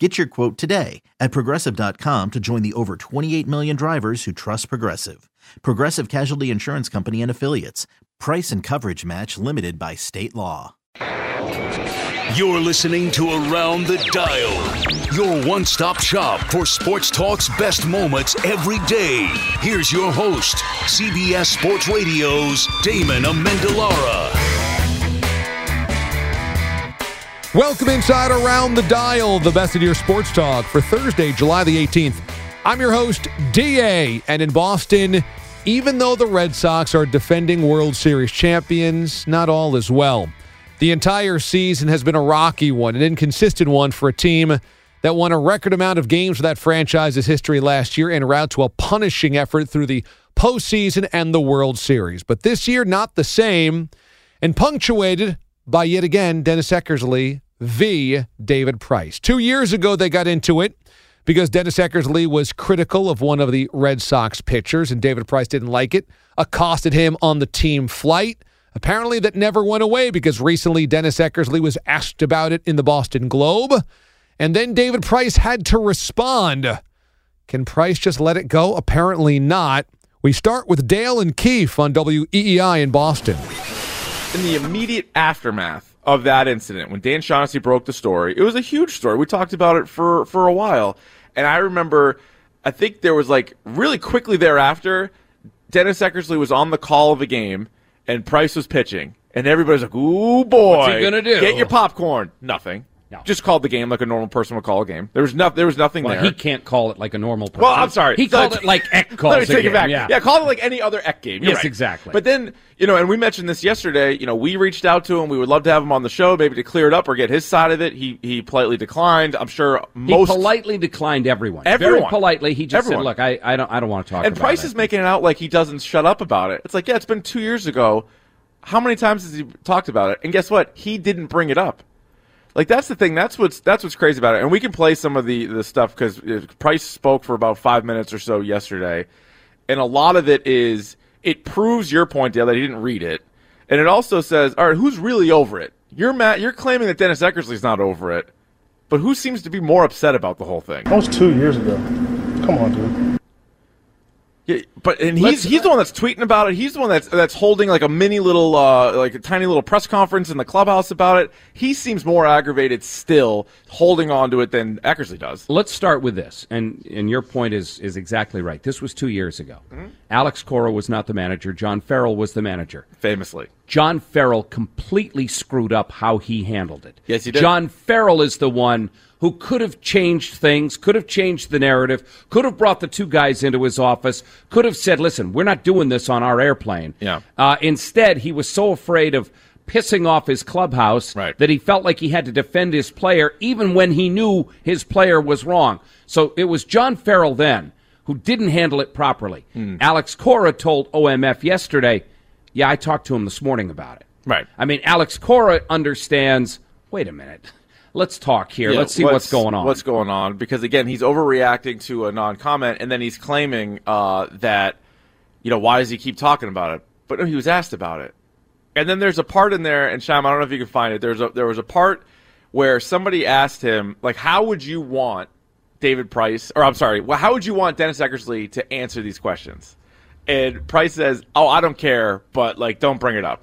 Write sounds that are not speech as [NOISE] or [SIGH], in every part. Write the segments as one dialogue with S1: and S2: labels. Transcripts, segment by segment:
S1: Get your quote today at progressive.com to join the over 28 million drivers who trust Progressive. Progressive Casualty Insurance Company and Affiliates. Price and coverage match limited by state law.
S2: You're listening to Around the Dial, your one stop shop for sports talk's best moments every day. Here's your host, CBS Sports Radio's Damon Amendolara.
S3: Welcome inside Around the Dial, the best of your sports talk for Thursday, July the 18th. I'm your host, DA, and in Boston, even though the Red Sox are defending World Series champions, not all is well. The entire season has been a rocky one, an inconsistent one for a team that won a record amount of games for that franchise's history last year and route to a punishing effort through the postseason and the World Series. But this year, not the same, and punctuated by yet again Dennis Eckersley v. David Price. Two years ago, they got into it because Dennis Eckersley was critical of one of the Red Sox pitchers, and David Price didn't like it, accosted him on the team flight. Apparently, that never went away because recently Dennis Eckersley was asked about it in the Boston Globe, and then David Price had to respond. Can Price just let it go? Apparently not. We start with Dale and Keefe on WEEI in Boston.
S4: In the immediate aftermath of that incident, when Dan Shaughnessy broke the story, it was a huge story. We talked about it for, for a while. And I remember, I think there was like really quickly thereafter, Dennis Eckersley was on the call of the game and Price was pitching. And everybody's like, ooh, boy.
S5: What's he gonna do?
S4: Get your popcorn. Nothing.
S5: No.
S4: Just called the game like a normal person would call a game. There was, no, there was nothing
S5: Well,
S4: there.
S5: he can't call it like a normal person.
S4: Well, I'm sorry.
S5: He
S4: So-
S5: called it like Eck calls
S4: Let me take
S5: it.
S4: back.
S5: Yeah.
S4: Yeah, call it like any other Eck game. You're
S5: Yes,
S4: right.
S5: exactly.
S4: But then, you know, and we mentioned this yesterday. You know, we reached out to him. We would love to have him on the show, maybe to clear it up or get his side of it. He he politely declined. I'm sure
S5: He
S4: most
S5: politely declined everyone.
S4: Everyone.
S5: Very politely. He just
S4: Everyone.
S5: said, "Look, I, I don't I don't want to talk
S4: and
S5: about
S4: Price
S5: it."
S4: is making it out like he doesn't shut up about it. It's like, yeah, it's been two years ago. How many times has he talked about it? And guess what? He didn't bring it up. Like that's the thing. That's what's that's what's crazy about it. And we can play some of the the stuff because Price spoke for about five minutes or so yesterday, and a lot of it is it proves your point, Dale, that he didn't read it, and it also says, all right, who's really over it? You're Matt. You're claiming that Dennis Eckersley's not over it, but who seems to be more upset about the whole thing?
S6: That was two years ago. Come on, dude.
S4: Yeah, but and he's
S5: Let's-
S4: he's the one that's tweeting about it. He's the one that's that's holding like a mini little uh like a tiny little press conference in the clubhouse about it. He seems more aggravated still holding on to it than Eckersley does.
S5: Let's start with this, and and your point is is exactly right. This was two years ago.
S4: Mm-hmm.
S5: Alex Cora was not the manager. John Farrell was the manager.
S4: Famously,
S5: John Farrell completely screwed up how he handled it.
S4: Yes, he did.
S5: John Farrell is the one who could have changed things, could have changed the narrative, could have brought the two guys into his office, could have said, "Listen, we're not doing this on our airplane."
S4: Yeah.
S5: Uh, instead, he was so afraid of pissing off his clubhouse
S4: Right.
S5: that he felt like he had to defend his player, even when he knew his player was wrong. So it was John Farrell then who didn't handle it properly.
S4: Hmm.
S5: Alex Cora told OMF yesterday, "Yeah, I talked to him this morning about it."
S4: Right.
S5: I mean, Alex Cora understands. Wait a minute. Let's talk here.
S4: Yeah,
S5: Let's see what's, going on.
S4: What's going on? Because again, he's overreacting to a non-comment, and then he's claiming uh, that you know why does he keep talking about it? But no, he was asked about it. And then there's a part in there, and Sham, I don't know if you can find it. There's a there was a part where somebody asked him like, how would you want David Price, or I'm sorry, well, how would you want Dennis Eckersley to answer these questions? And Price says, "Oh, I don't care, but like, don't bring it up."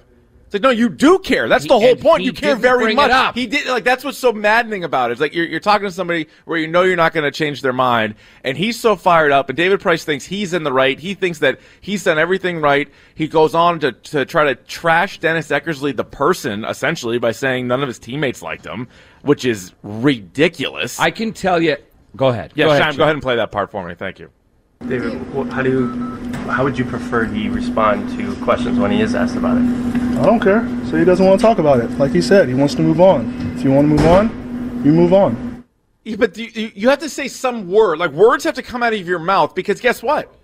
S4: It's like, no, you do care. That's
S5: He-
S4: the whole point. You care very much. He did like that's what's so maddening about it. It's like you're you're talking to somebody where you know you're not going to change their mind, and he's so fired up. And David Price thinks he's in the right. He thinks that he's done everything right. He goes on to to try to trash Dennis Eckersley, the person, essentially by saying none of his teammates liked him, which is ridiculous.
S5: I can tell you. Go ahead.
S4: yeah,
S5: go
S4: Sham,
S5: ahead,
S4: go ahead and play that part for me. Thank you.
S7: David, wh- how do you, how would you prefer he respond to questions when he is asked about it?
S6: I don't care. So he doesn't want to talk about it. Like he said, he wants to move on. If you want to move on, you move on.
S4: Yeah, but you, you you have to say some word. Like words have to come out of your mouth because guess what?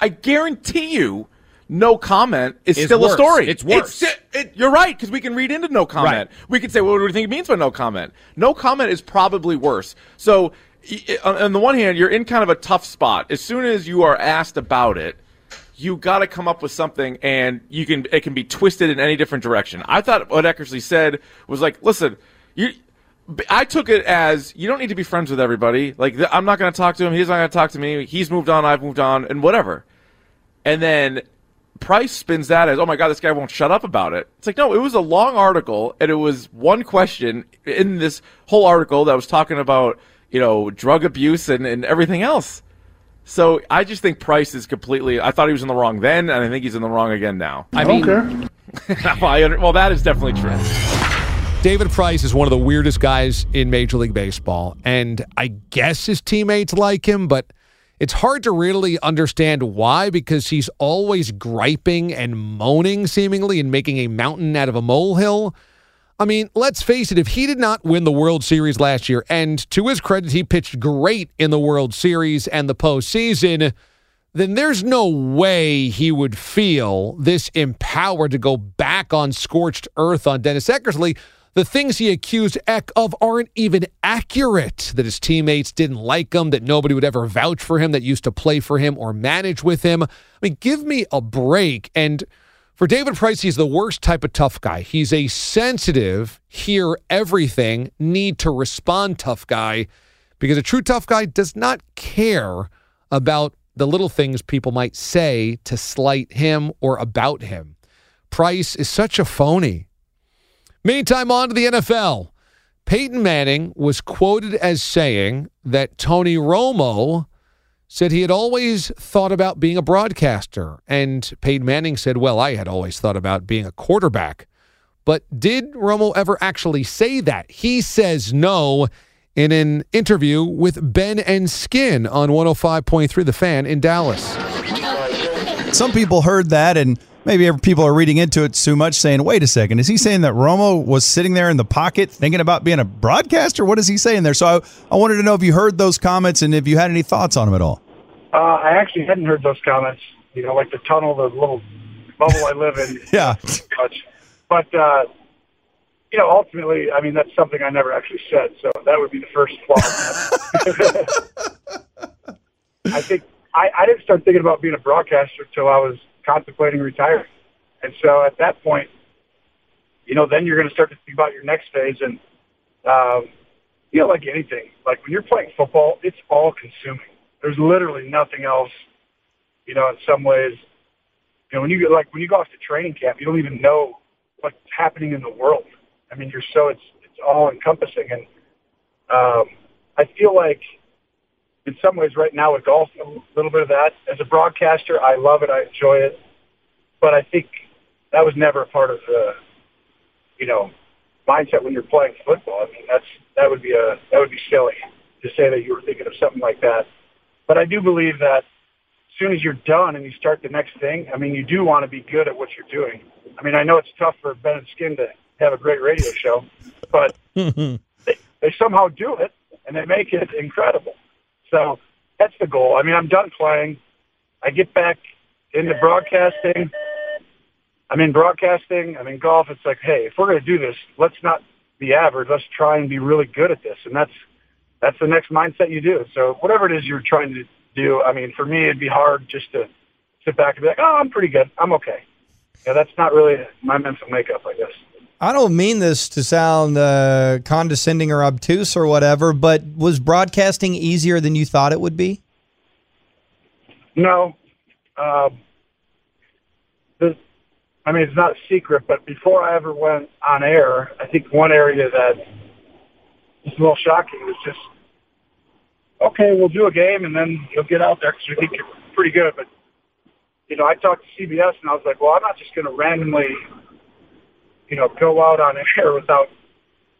S4: I guarantee you, no comment is,
S5: Is
S4: still
S5: worse.
S4: a story.
S5: It's worse.
S4: sti- it- you're right because we can read into no comment. Right. We can say, well, what do you think it means by no comment? No comment is probably worse. So, on on the one hand, you're in kind of a tough spot. As soon as you are asked about it, you got to come up with something, and you can it can be twisted in any different direction. I thought what Eckersley said was like, listen, you. I took it as you don't need to be friends with everybody. Like I'm not going to talk to him. He's not going to talk to me. He's moved on. I've moved on, and whatever. And then Price spins that as, oh my God, this guy won't shut up about it. It's like, no, it was a long article, and it was one question in this whole article that was talking about, you know, drug abuse and, and everything else. So I just think Price is completely. I thought he was in the wrong then, and I think he's in the wrong again now.
S5: I
S6: I
S5: mean,
S6: don't care.
S4: well, I under- well, that is definitely true.
S3: David Price is one of the weirdest guys in Major League Baseball, and I guess his teammates like him, but it's hard to really understand why because he's always griping and moaning, seemingly, and making a mountain out of a molehill. I mean, let's face it, if he did not win the World Series last year, and to his credit, he pitched great in the World Series and the postseason, then there's no way he would feel this empowered to go back on scorched earth on Dennis Eckersley. The things he accused Eck of aren't even accurate. That his teammates didn't like him, that nobody would ever vouch for him, that used to play for him or manage with him. I mean, give me a break. And for David Price, he's the worst type of tough guy. He's a sensitive, hear everything, need to respond tough guy because a true tough guy does not care about the little things people might say to slight him or about him. Price is such a phony. Meantime, on to the NFL. Peyton Manning was quoted as saying that Tony Romo said he had always thought about being a broadcaster. And Peyton Manning said, Well, I had always thought about being a quarterback. But did Romo ever actually say that? He says no in an interview with Ben and Skin on 105.3 The Fan in Dallas.
S8: Some people heard that, and maybe people are reading into it too much, saying, wait a second, is he saying that Romo was sitting there in the pocket thinking about being a broadcaster? What is he saying there? So I, I wanted to know if you heard those comments and if you had any thoughts on them at all.
S9: Uh, I actually hadn't heard those comments. You know, like the tunnel, the little bubble I live in. [LAUGHS]
S8: Yeah.
S9: Much. But uh, you know, ultimately, I mean, that's something I never actually said. So that would be the first flaw. [LAUGHS] I think I, I didn't start thinking about being a broadcaster until I was contemplating retiring, and so at that point, you know, then you're going to start to think about your next phase, and um, you know, like anything, like when you're playing football, it's all consuming. There's literally nothing else. You know, in some ways, you know, when you get like when you go off to training camp, you don't even know what's happening in the world. I mean, you're so it's it's all encompassing, and um, I feel like in some ways right now with golf, a little bit of that. As a broadcaster, I love it, I enjoy it, but I think that was never a part of the, you know, mindset when you're playing football. I mean, that's that would be a that would be silly to say that you were thinking of something like that. But I do believe that as soon as you're done and you start the next thing, I mean, you do want to be good at what you're doing. I mean, I know it's tough for Ben and Skin to have a great radio show, but [LAUGHS] they, they somehow do it and they make it incredible. So that's the goal. I mean, I'm done playing. I get back into broadcasting. I'm in broadcasting. I'm in golf. It's like, hey, if we're going to do this, let's not be average. Let's try and be really good at this. And that's that's the next mindset you do. So whatever it is you're trying to do, I mean, for me, it'd be hard just to sit back and be like, oh, I'm pretty good. I'm okay. Yeah, that's not really my mental makeup, I guess.
S10: I don't mean this to sound uh, condescending or obtuse or whatever, but was broadcasting easier than you thought it would be?
S9: No. Um, the, I mean, it's not a secret, but before I ever went on air, I think one area that was a little shocking was just, okay, we'll do a game and then you'll get out there because we think you're pretty good. But, you know, I talked to CBS and I was like, well, I'm not just going to randomly, you know, go out on [LAUGHS] air without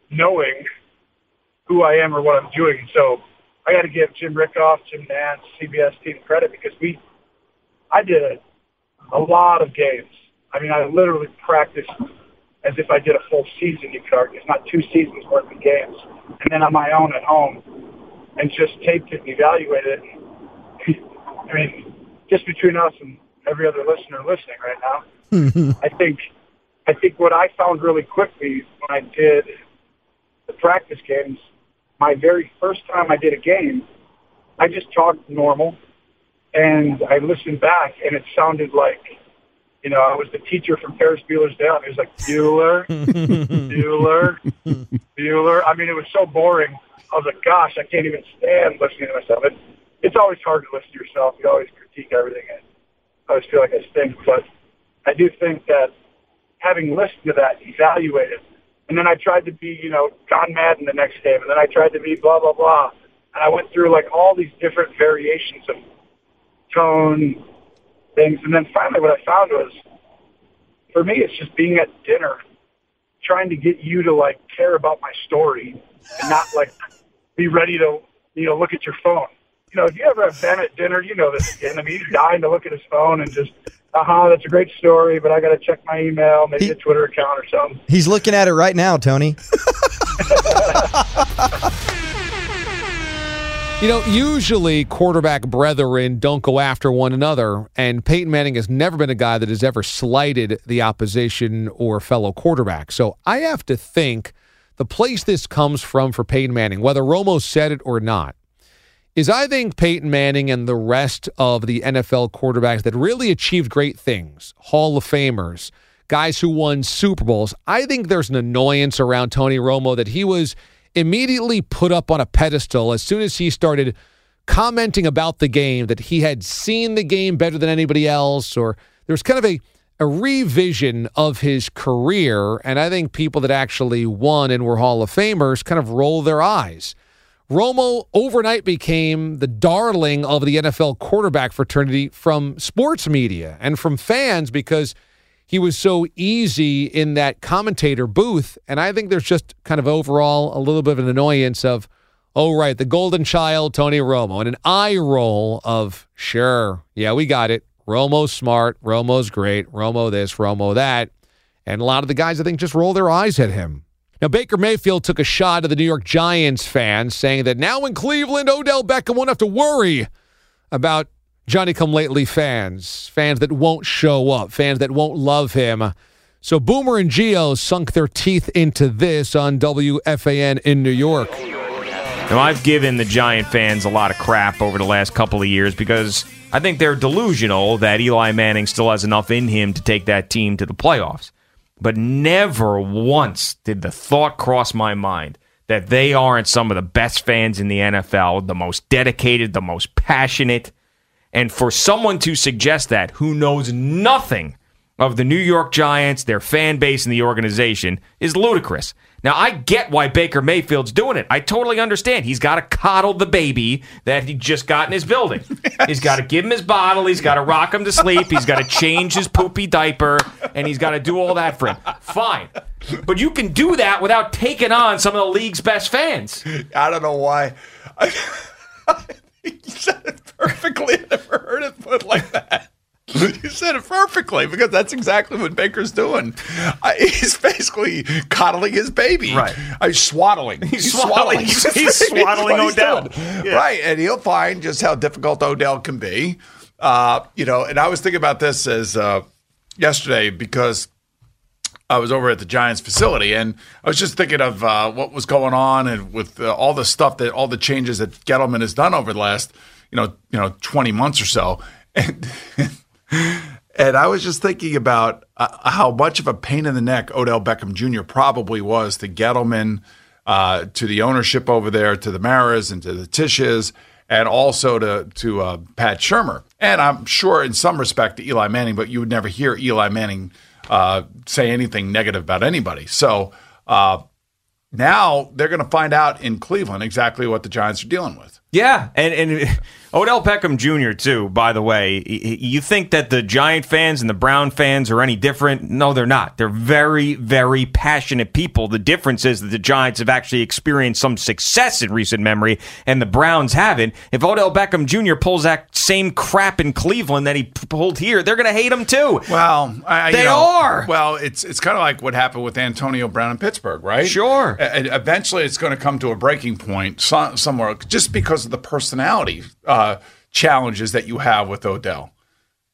S9: knowing who I am or what I'm doing. So I got to give Jim Rikhoff, Jim Nantz, CBS team credit because we, I did a lot of games. I mean, I literally practiced as if I did a full season, you could argue. It's not two seasons worth of games. And then on my own at home and just taped it and evaluated it. [LAUGHS] I mean, just between us and every other listener listening right now. [LAUGHS] I think I think what I found really quickly when I did the practice games, my very first time I did a game, I just talked normal, and I listened back, and it sounded like, you know, I was the teacher from Ferris Bueller's Day Off. It was like Bueller, [LAUGHS] Bueller, Bueller. I mean, it was so boring. I was like, gosh, I can't even stand listening to myself. It, it's always hard to listen to yourself. You always critique everything, and I always feel like I stink. But I do think that having listened to that, evaluated, and then I tried to be, you know, John Madden the next game, and then I tried to be blah blah blah, and I went through like all these different variations of tone things, and then finally what I found was, for me, it's just being at dinner, trying to get you to like care about my story, and not like be ready to, you know, look at your phone. You know, if you ever have been at dinner, you know this again. I mean, he's dying to look at his phone and just, uh huh, that's a great story, but I got to check my email, maybe a Twitter account or something.
S10: He's looking at it right now, Tony. [LAUGHS]
S3: You know, usually quarterback brethren don't go after one another, and Peyton Manning has never been a guy that has ever slighted the opposition or fellow quarterback. So I have to think the place this comes from for Peyton Manning, whether Romo said it or not, is I think Peyton Manning and the rest of the NFL quarterbacks that really achieved great things, Hall of Famers, guys who won Super Bowls, I think there's an annoyance around Tony Romo that he was immediately put up on a pedestal as soon as he started commenting about the game that he had seen the game better than anybody else or there's kind of a a revision of his career and I think people that actually won and were Hall of Famers kind of roll their eyes. Romo overnight became the darling of the NFL quarterback fraternity from sports media and from fans because he was so easy in that commentator booth. And I think there's just kind of overall a little bit of an annoyance of, oh, right, the golden child, Tony Romo, and an eye roll of, sure, yeah, we got it. Romo's smart. Romo's great. Romo this, Romo that. And a lot of the guys, I think, just roll their eyes at him. Now, Baker Mayfield took a shot at the New York Giants fans, saying that now in Cleveland, Odell Beckham won't have to worry about Johnny come lately fans, fans that won't show up, fans that won't love him. So Boomer and Geo sunk their teeth into this on WFAN in New York.
S11: Now, I've given the Giant fans a lot of crap over the last couple of years because I think they're delusional that Eli Manning still has enough in him to take that team to the playoffs. But never once did the thought cross my mind that they aren't some of the best fans in the NFL, the most dedicated, the most passionate. And for someone to suggest that who knows nothing of the New York Giants, their fan base, and the organization is ludicrous. Now, I get why Baker Mayfield's doing it. I totally understand. He's got to coddle the baby that he just got in his building. [LAUGHS] He's got to give him his bottle. He's got to rock him to sleep. He's got to change his poopy diaper, and he's got to do all that for him. Fine. But you can do that without taking on some of the league's best fans.
S12: I don't know why. [LAUGHS] [LAUGHS] you said it perfectly. [LAUGHS] I never heard it put like that. You said it perfectly because that's exactly what Baker's doing. I, he's basically coddling his baby.
S11: Right.
S12: I, swaddling.
S11: He's swaddling.
S12: his
S11: He's swaddling
S12: he's [LAUGHS]
S11: Odell. Yeah.
S12: Right. And he'll find just how difficult Odell can be. Uh, you know, and I was thinking about this as uh, yesterday because I was over at the Giants facility, and I was just thinking of uh, what was going on and with uh, all the stuff that all the changes that Gettleman has done over the last, you know, you know, twenty months or so, [LAUGHS] and and I was just thinking about uh, how much of a pain in the neck Odell Beckham Jr. probably was to Gettleman, uh, to the ownership over there, to the Maras and to the Tisches, and also to to uh, Pat Shurmur, and I'm sure in some respect to Eli Manning, but you would never hear Eli Manning uh, say anything negative about anybody. So uh, now they're going to find out in Cleveland exactly what the Giants are dealing with.
S11: Yeah, and and [LAUGHS] Odell Beckham Jr. too. By the way, you think that the Giant fans and the Brown fans are any different? No, they're not. They're very, very passionate people. The difference is that the Giants have actually experienced some success in recent memory, and the Browns haven't. If Odell Beckham Jr. pulls that same crap in Cleveland that he pulled here, they're going to hate him too.
S12: Well, I,
S11: They
S12: you know,
S11: are.
S12: Well, it's it's kind of like what happened with Antonio Brown in Pittsburgh, right?
S11: Sure.
S12: Eventually, it's going to come to a breaking point so, somewhere, just because of the personality uh, challenges that you have with Odell.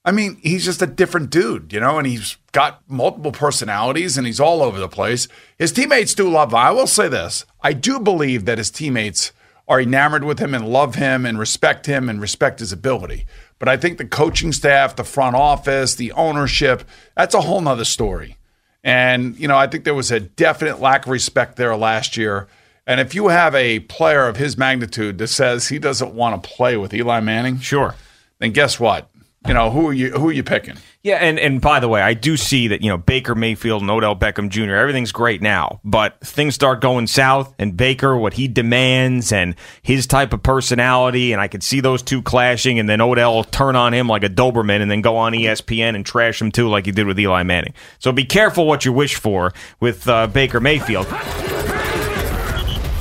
S12: I mean, he's just a different dude, you know, and he's got multiple personalities and he's all over the place. His teammates do love him. I will say this I do believe that his teammates are enamored with him and love him and respect him and respect his ability. But I think the coaching staff, the front office, the ownership, that's a whole nother story. And, you know, I think there was a definite lack of respect there last year. And if you have a player of his magnitude that says he doesn't want to play with Eli Manning,
S11: sure,
S12: then guess what? You know who are you? Who are you picking?
S11: Yeah, and and by the way, I do see that you know Baker Mayfield and Odell Beckham Jr. Everything's great now, but things start going south, and Baker, what he demands, and his type of personality, and I could see those two clashing, and then Odell will turn on him like a Doberman, and then go on ESPN and trash him too, like he did with Eli Manning. So be careful what you wish for with uh, Baker Mayfield.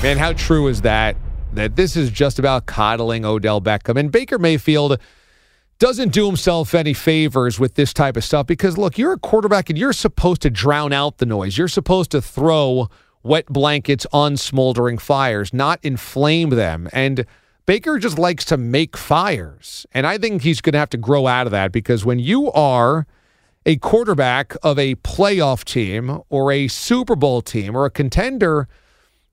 S3: Man, how true is that? That this is just about coddling Odell Beckham and Baker Mayfield doesn't do himself any favors with this type of stuff because look, you're a quarterback and you're supposed to drown out the noise. You're supposed to throw wet blankets on smoldering fires, not inflame them. And Baker just likes to make fires. And I think he's going to have to grow out of that because when you are a quarterback of a playoff team or a Super Bowl team or a contender,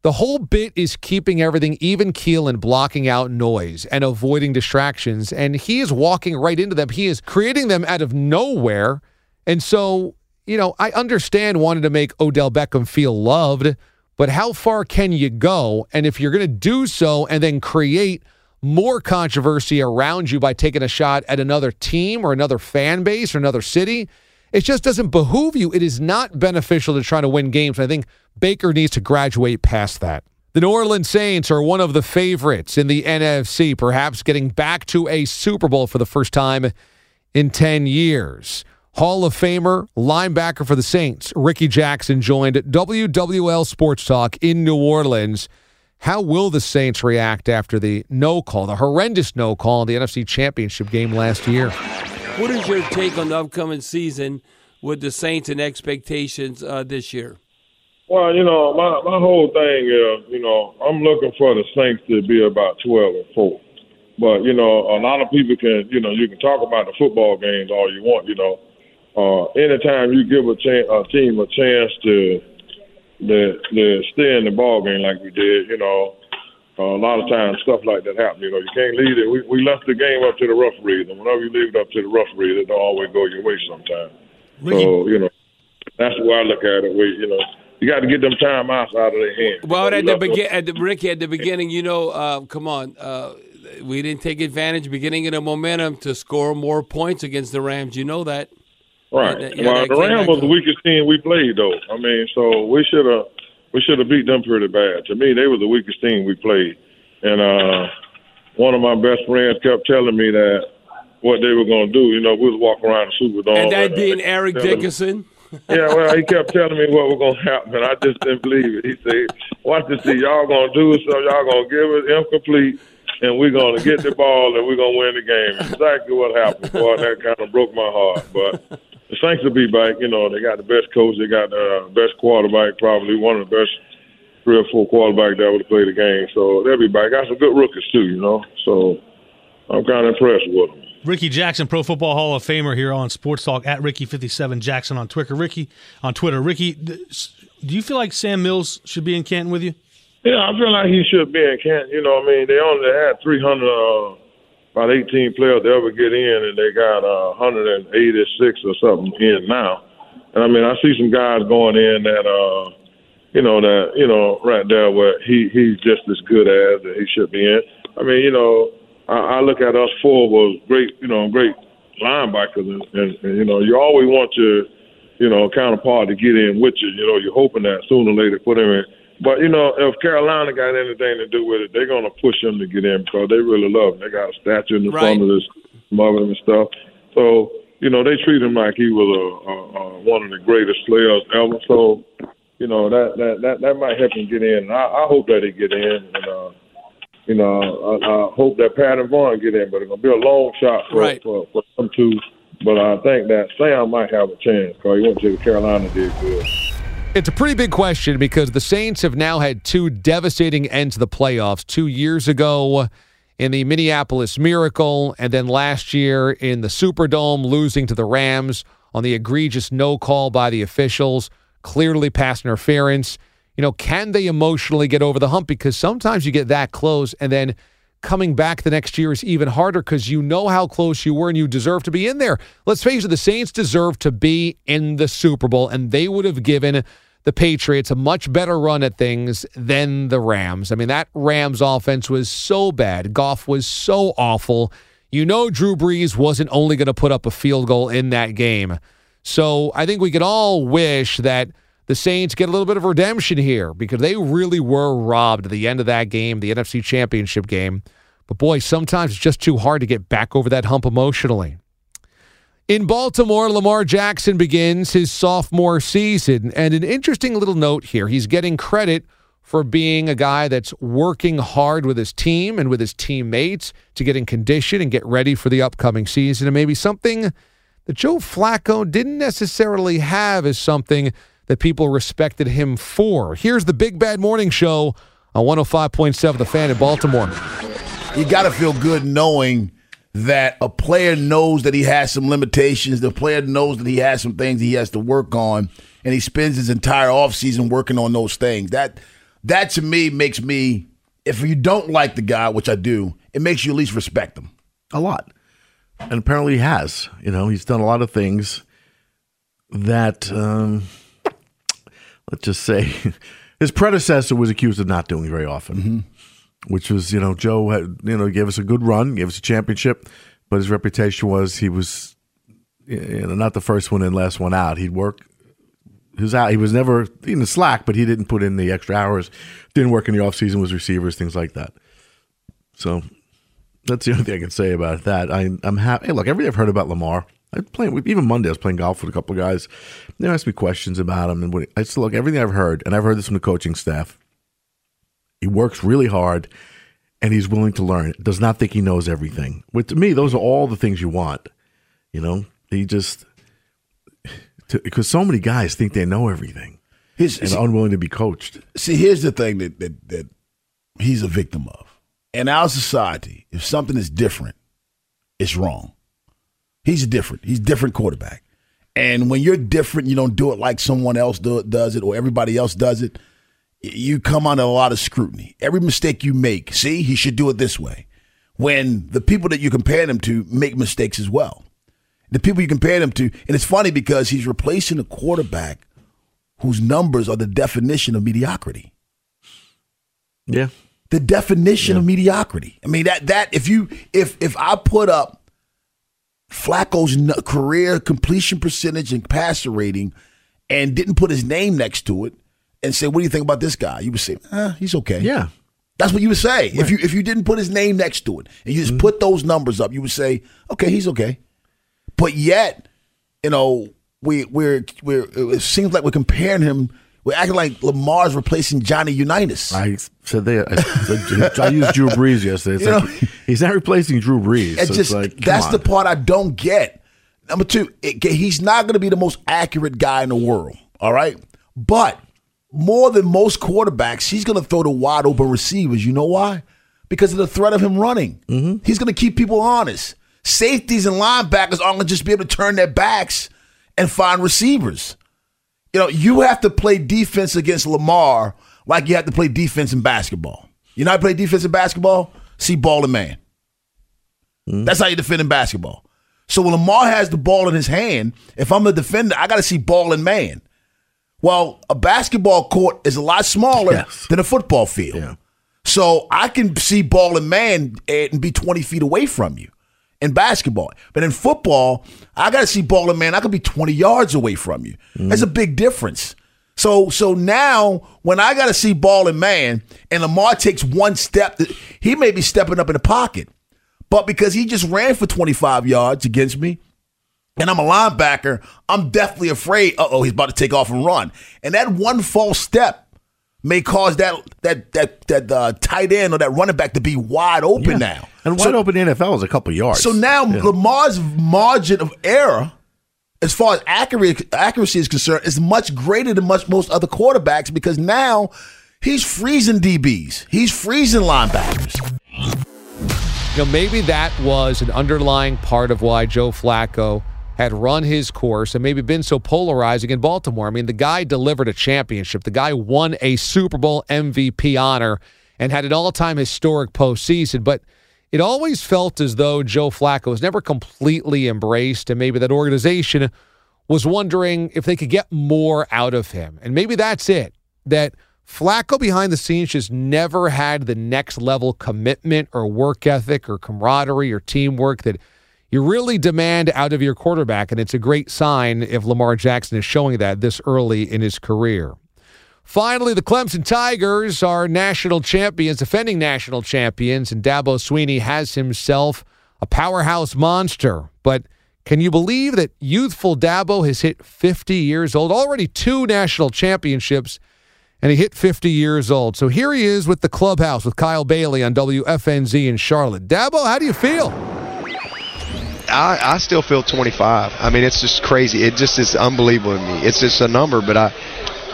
S3: the whole bit is keeping everything even keel and blocking out noise and avoiding distractions. And he is walking right into them. He is creating them out of nowhere. And so, you know, I understand wanting to make Odell Beckham feel loved, but how far can you go? And if you're going to do so and then create more controversy around you by taking a shot at another team or another fan base or another city, it just doesn't behoove you. It is not beneficial to try to win games. I think Baker needs to graduate past that. The New Orleans Saints are one of the favorites in the NFC, perhaps getting back to a Super Bowl for the first time in 10 years. Hall of Famer, linebacker for the Saints, Rickey Jackson joined WWL Sports Talk in New Orleans. How will the Saints react after the no call, the horrendous no call in the NFC Championship game last year?
S13: What is your take on the upcoming season with the Saints and expectations uh, this year?
S14: Well, you know, my my whole thing is, you know, I'm looking for the Saints to be about twelve and four. But you know, a lot of people can, you know, you can talk about the football games all you want. You know, uh, anytime you give a, ch- a team a chance to to, to stay in the ball game like we did, you know, uh, a lot of times stuff like that happens. You know, you can't leave it. We, we left the game up to the referees, and whenever you leave it up to the referees, it don't always go your way sometimes. So you know, that's the way I look at it. We, you know, you got to get them timeouts out of their hands.
S13: Well,
S14: You
S13: at
S14: know,
S13: the
S14: you
S13: begin, at the Ricky, at the beginning, you know, uh, come on, uh, we didn't take advantage, beginning of the momentum to score more points against the Rams. You know that,
S14: Right.
S13: Yeah, that-
S14: well,
S13: that
S14: the Rams was the weakest team we played, though. I mean, so we should have we should have beat them pretty bad. To me, they were the weakest team we played, and uh, one of my best friends kept telling me that what they were going to do. You know, we was walking around the Superdome,
S13: and that being Eric
S14: telling me-
S13: Dickerson. [LAUGHS]
S14: yeah, well, he kept telling me what was going to happen. I just didn't believe it. He said, "Watch this. See, y'all going to do it. So y'all going to give it incomplete, and we're going to get the ball, and we're going to win the game." Exactly what happened. Boy, that kind of broke my heart. But the Saints will be back. You know, they got the best coach. They got the best quarterback, probably one of the best three or four quarterbacks that would play the game. So they'll be back. Got some good rookies too. You know, so I'm kind of impressed with them.
S15: Rickey Jackson, Pro Football Hall of Famer, here on Sports Talk at Ricky57 Jackson on Twitter. Ricky on Twitter. Ricky, do you feel like Sam Mills should be in Canton with you?
S14: Yeah, I feel like he should be in Kent. You know, what I mean, they only had 300, uh, about 18 players to ever get in, and they got uh, 186 or something in now. And I mean, I see some guys going in that, uh, you know, that you know, right there where he he's just as good as that he should be in. I mean, you know, I, I look at us four was great, you know, great linebackers, and, and, and you know, you always want your, you know, counterpart to get in with you. You know, you're hoping that sooner or later put him in. But you know, if Carolina got anything to do with it, they're gonna push him to get in because they really love him. They got a statue in the front of this him and stuff. So you know, they treat him like he was a, a, a one of the greatest players ever. So you know that that that, that might help him get in. I, I hope that he get in. And uh, you know, I, I hope that Pat and Vaughan get in. But it's gonna be a long shot for
S13: Right.
S14: for, for them two. But I think that Sam might have a chance because he went to Carolina did good.
S3: It's a pretty big question because the Saints have now had two devastating ends to the playoffs. Two years ago, in the Minneapolis Miracle, and then last year in the Superdome, losing to the Rams on the egregious no call by the officials, clearly pass interference. You know, can they emotionally get over the hump? Because sometimes you get that close, and then coming back the next year is even harder because you know how close you were and you deserve to be in there. Let's face it, the Saints deserve to be in the Super Bowl, and they would have given the Patriots a much better run at things than the Rams. I mean, that Rams offense was so bad. Goff was so awful. You know, Drew Brees wasn't only going to put up a field goal in that game. So I think we can all wish that the Saints get a little bit of redemption here because they really were robbed at the end of that game, the NFC Championship game. But boy, sometimes it's just too hard to get back over that hump emotionally. In Baltimore, Lamar Jackson begins his sophomore season. And an interesting little note here he's getting credit for being a guy that's working hard with his team and with his teammates to get in condition and get ready for the upcoming season. And maybe something that Joe Flacco didn't necessarily have as something that people respected him for. Here's the Big Bad Morning Show on 105.7 The Fan in Baltimore.
S16: You got to feel good knowing that a player knows that he has some limitations. The player knows that he has some things he has to work on, and he spends his entire offseason working on those things. That that to me makes me if you don't like the guy, which I do, it makes you at least respect him.
S17: A lot. And apparently he has. You know, he's done a lot of things that um, let's just say [LAUGHS] his predecessor was accused of not doing very often.
S16: Mm-hmm.
S17: Which was, you know, Joe had, you know, gave us a good run, gave us a championship, but his reputation was he was, you know, not the first one in, last one out. He'd work was out. He was never in the slack, but he didn't put in the extra hours. Didn't work in the off season with receivers, things like that. So that's the only thing I can say about that. I, I'm happy. Hey, look, everything I've heard about Lamar, I playing even Monday. I was playing golf with a couple of guys. They asked me questions about him, and what, I said, look, everything I've heard, and I've heard this from the coaching staff. He works really hard, and he's willing to learn. Does not think he knows everything. With to me, those are all the things you want. You know, he just because so many guys think they know everything
S16: His-
S17: and
S16: see-
S17: unwilling to be coached.
S16: See, here's the thing that, that that he's a victim of. In our society, if something is different, it's wrong. He's different. He's a different quarterback. And when you're different, you don't do it like someone else do, does it or everybody else does it. You come under a lot of scrutiny. Every mistake you make, see, he should do it this way. When the people that you compare him to make mistakes as well. The people you compare him to, and it's funny because he's replacing a quarterback whose numbers are the definition of mediocrity.
S17: Yeah.
S16: The definition of mediocrity. I mean that that if you if if I put up Flacco's career completion percentage and passer rating and didn't put his name next to it and say, "What do you think about this guy?" You would say, eh, "He's okay."
S17: Yeah.
S16: That's what you would say. If you if you didn't put his name next to it and you just
S17: Mm-hmm.
S16: put those numbers up, you would say, "Okay, he's okay." But yet, you know, we we're we're it seems like we're comparing him. We're acting like Lamar's replacing Johnny Unitas.
S17: I said they. I, I used Drew Brees yesterday. It's
S16: You
S17: like,
S16: know-
S17: he's not replacing Drew Brees. So
S16: just
S17: like,
S16: that's
S17: on.
S16: the part I don't get. Number two, it, he's not going to be the most accurate guy in the world. All right, but more than most quarterbacks, he's going to throw to wide open receivers. You know why? Because of the threat of him running.
S17: Mm-hmm.
S16: He's going to keep people honest. Safeties and linebackers aren't going to just be able to turn their backs and find receivers. You know, you have to play defense against Lamar like you have to play defense in basketball. You know how to play defense in basketball? See ball and man. That's how you defend in basketball. So when Lamar has the ball in his hand, if I'm a defender, I got to see ball and man. Well, a basketball court is a lot smaller than a football field. So I can see ball and man and be 20 feet away from you in basketball. But in football, I got to see ball and man. I could be 20 yards away from you. Mm. That's a big difference. So so now when I got to see ball and man, and Lamar takes one step, he may be stepping up in the pocket. But because he just ran for 25 yards against me, and I'm a linebacker, I'm definitely afraid, uh oh, he's about to take off and run. And that one false step may cause that that that that uh, tight end or that running back to be wide open
S17: Yeah.
S16: now.
S17: And wide
S16: So-
S17: open in the NFL is a couple yards.
S16: so now
S17: Yeah.
S16: Lamar's margin of error, as far as accurate, accuracy is concerned, is much greater than much most other quarterbacks because now he's freezing DBs, he's freezing linebackers.
S3: You know, maybe that was an underlying part of why Joe Flacco had run his course and maybe been so polarizing in Baltimore. I mean, the guy delivered a championship. The guy won a Super Bowl MVP honor and had an all-time historic postseason, but it always felt as though Joe Flacco was never completely embraced, and maybe that organization was wondering if they could get more out of him. And maybe that's it. That Flacco behind the scenes just never had the next level commitment or work ethic or camaraderie or teamwork that you really demand out of your quarterback. And it's a great sign if Lamar Jackson is showing that this early in his career. Finally, the Clemson Tigers are national champions, defending national champions, and Dabo Swinney has himself a powerhouse monster. But can you believe that youthful Dabo has hit 50 years old? Already two national championships, and he hit 50 years old. So here he is with the clubhouse with Kyle Bailey on WFNZ in Charlotte. Dabo, how do you feel?
S18: I, I still feel 25. I mean, it's just crazy. It just is unbelievable to me. It's just a number, but I,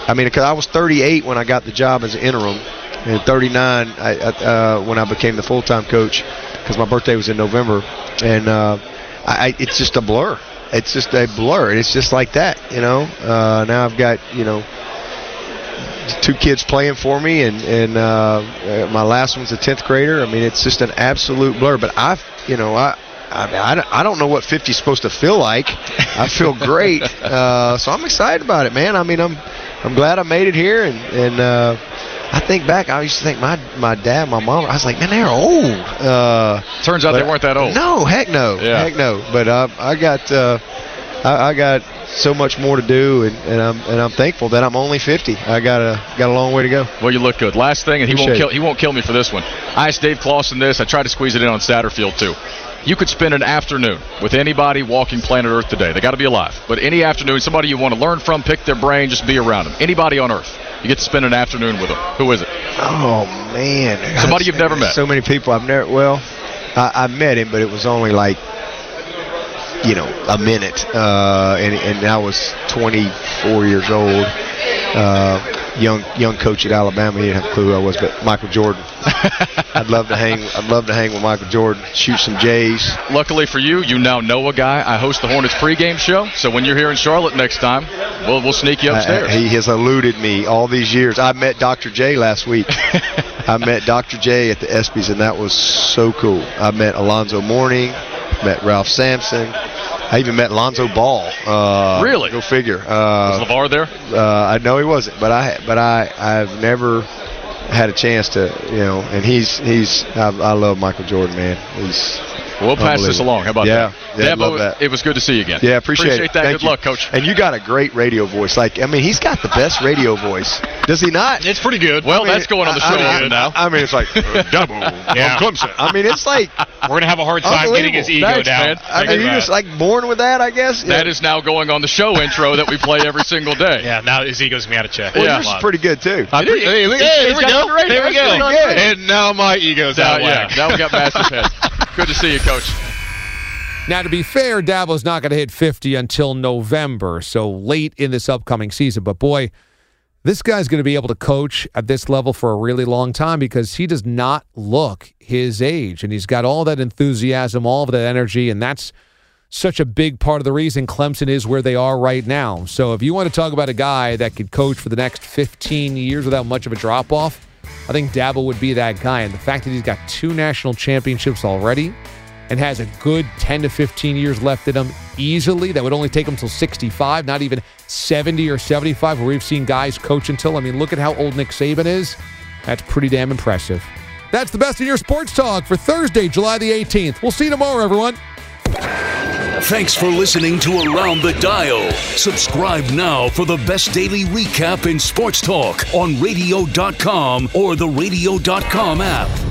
S18: I mean, because I was 38 when I got the job as an interim, and 39 I, uh, when I became the full time coach, because my birthday was in November, and uh, I, it's just a blur. It's just a blur. It's just like that, you know. Uh, now I've got you know two kids playing for me, and and uh, my last one's a 10th grader. I mean, it's just an absolute blur. But I, you know, I. I, mean, I, don't, I don't know what 50 is supposed to feel like. I feel great, [LAUGHS] uh, so I'm excited about it, man. I mean, I'm I'm glad I made it here, and and uh, I think back, I used to think my my dad, my mom, I was like, man, they're old. Uh,
S19: Turns out they weren't that old.
S18: No, heck no,
S19: Yeah.
S18: heck no. But uh, I got uh, I, I got so much more to do, and, and I'm and I'm thankful that I'm only 50. I got a got a long way to go.
S19: Well, you look good. Last thing, and he won't kill. He won't kill me for this one. I asked Dave Clawson this. I tried to squeeze it in on Satterfield too. You could spend an afternoon with anybody walking planet Earth today. They got to be alive, but any afternoon, somebody you want to learn from, pick their brain, just be around them. Anybody on Earth, you get to spend an afternoon with them. Who is it?
S18: Oh man,
S19: Somebody you've never met.
S18: So many people I've never. Well, I, I met him, but it was only like you know a minute, uh, and and I was 24 years old. Uh, young young coach at Alabama. He didn't have a clue who I was, but Michael Jordan. [LAUGHS] I'd love to hang. I'd love to hang with Michael Jordan. Shoot some J's.
S19: Luckily for you, you now know a guy. I host the Hornets pregame show, so when you're here in Charlotte next time, we'll we'll sneak you upstairs.
S18: I- I- he has eluded me all these years. I met Dr. J last week. [LAUGHS] I met Dr. J at the ESPYS, and that was so cool. I met Alonzo Mourning, met Ralph Sampson. I even met Lonzo Ball. Uh,
S19: Really?
S18: Go figure. Uh,
S19: Was LeVar there?
S18: Uh, I know he wasn't, but I but I I've never had a chance to you know, and he's he's I, I love Michael Jordan, man. He's
S19: We'll pass this along. How about
S18: yeah,
S19: that?
S18: Yeah,
S19: Dabo,
S18: love that.
S19: It was good to see you again.
S18: Yeah, appreciate, it.
S19: that.
S18: Thank
S19: good
S18: you.
S19: luck, Coach.
S18: And you got a great radio voice. Like, I mean, he's got the best radio voice. Does he not?
S19: It's pretty good. Well,
S18: I mean,
S19: that's going on the show
S18: I, I,
S19: now.
S18: I mean, it's like [LAUGHS] uh, double
S19: Yeah.
S18: Clemson. I mean, it's like [LAUGHS]
S20: We're gonna have a hard time getting his ego
S18: Unbelievable.
S20: down.
S18: Thanks, man. I mean, you're just like born with that, I guess.
S19: That is now going on the show intro that we play every single day. [LAUGHS]
S20: Yeah, now his ego's gonna be out of check.
S18: Well,
S19: Yeah.
S18: yours is pretty good too.
S19: I pre-
S20: Hey, look- hey,
S19: it's
S20: there we go.
S19: on.
S20: There we go.
S19: on the radio.
S20: And now my ego's out
S19: yeah, now we got Master's head. Good to see you, Coach.
S3: Now, to be fair, Dabo's not going to hit 50 until November, so late in this upcoming season. But boy, this guy's going to be able to coach at this level for a really long time because he does not look his age. And he's got all that enthusiasm, all of that energy. And that's such a big part of the reason Clemson is where they are right now. So if you want to talk about a guy that could coach for the next 15 years without much of a drop off, I think Dabo would be that guy. And the fact that he's got two national championships already and has a good 10 to 15 years left in him easily, that would only take him till 65, not even 70 or 75, where we've seen guys coach until. I mean, look at how old Nick Saban is. That's pretty damn impressive. That's the best in your sports talk for Thursday, July the 18th. We'll see you tomorrow, everyone.
S2: Thanks for listening to Around the Dial. Subscribe now for the best daily recap in sports talk on radio.com or the radio.com app.